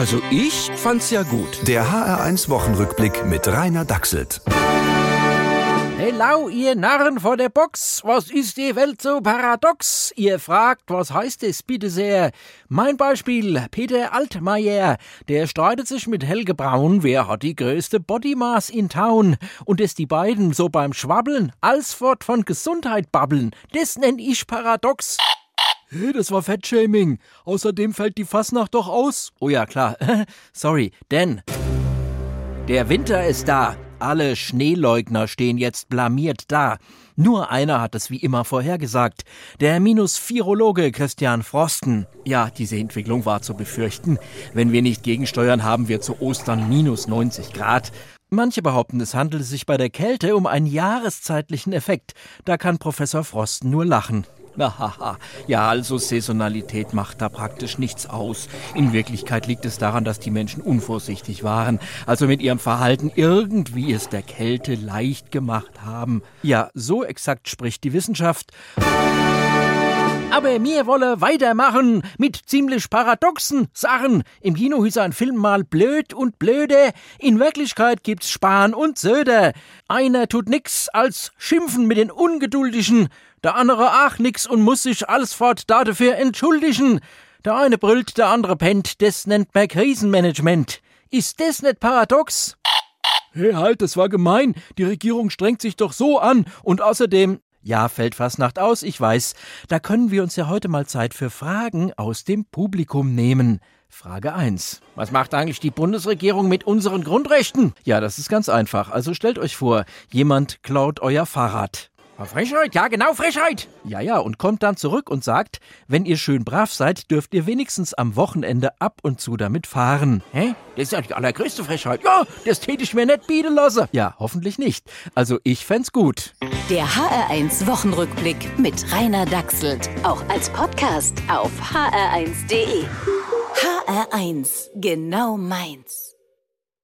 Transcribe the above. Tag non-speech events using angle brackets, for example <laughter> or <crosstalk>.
Also ich fand's ja gut. Der HR1 Wochenrückblick mit Rainer Dachselt. Hello, ihr Narren vor der Box, was ist die Welt so paradox? Ihr fragt, was heißt es bitte sehr? Mein Beispiel, Peter Altmaier, der streitet sich mit Helge Braun, wer hat die größte Bodymass in Town? Und dass die beiden so beim Schwabbeln alsfort von Gesundheit babbeln, das nenn ich paradox. Hey, das war Fettshaming. Außerdem fällt die Fassnacht doch aus. Oh ja, klar. <laughs> Sorry, denn der Winter ist da. Alle Schneeleugner stehen jetzt blamiert da. Nur einer hat es wie immer vorhergesagt. Der Minus-Virologe Christian Frosten. Ja, diese Entwicklung war zu befürchten. Wenn wir nicht gegensteuern, haben wir zu Ostern minus 90 Grad. Manche behaupten, es handele sich bei der Kälte um einen jahreszeitlichen Effekt. Da kann Professor Frosten nur lachen. Ja, also Saisonalität macht da praktisch nichts aus. In Wirklichkeit liegt es daran, dass die Menschen unvorsichtig waren, also mit ihrem Verhalten irgendwie es der Kälte leicht gemacht haben. Ja, so exakt spricht die Wissenschaft. Aber mir wolle weitermachen mit ziemlich paradoxen Sachen. Im Kino hieß ein Film mal blöd und blöde. In Wirklichkeit gibt's Spahn und Söder. Einer tut nix als schimpfen mit den Ungeduldigen. Der andere ach nix und muss sich alsfort dafür entschuldigen. Der eine brüllt, der andere pennt. Das nennt man Krisenmanagement. Ist das nicht paradox? Hey, halt, das war gemein. Die Regierung strengt sich doch so an. Und außerdem, ja, fällt Fastnacht aus, ich weiß. Da können wir uns ja heute mal Zeit für Fragen aus dem Publikum nehmen. Frage 1. Was macht eigentlich die Bundesregierung mit unseren Grundrechten? Ja, das ist ganz einfach. Also stellt euch vor, jemand klaut euer Fahrrad. Frechheit, ja genau, Frechheit. Ja, ja, und kommt dann zurück und sagt, wenn ihr schön brav seid, dürft ihr wenigstens am Wochenende ab und zu damit fahren. Hä? Das ist ja die allergrößte Frechheit. Ja, das täte ich mir nicht bieten lassen. Ja, hoffentlich nicht. Also ich fänd's gut. Der HR1 Wochenrückblick mit Rainer Dachselt. Auch als Podcast auf hr1.de. HR1, genau meins.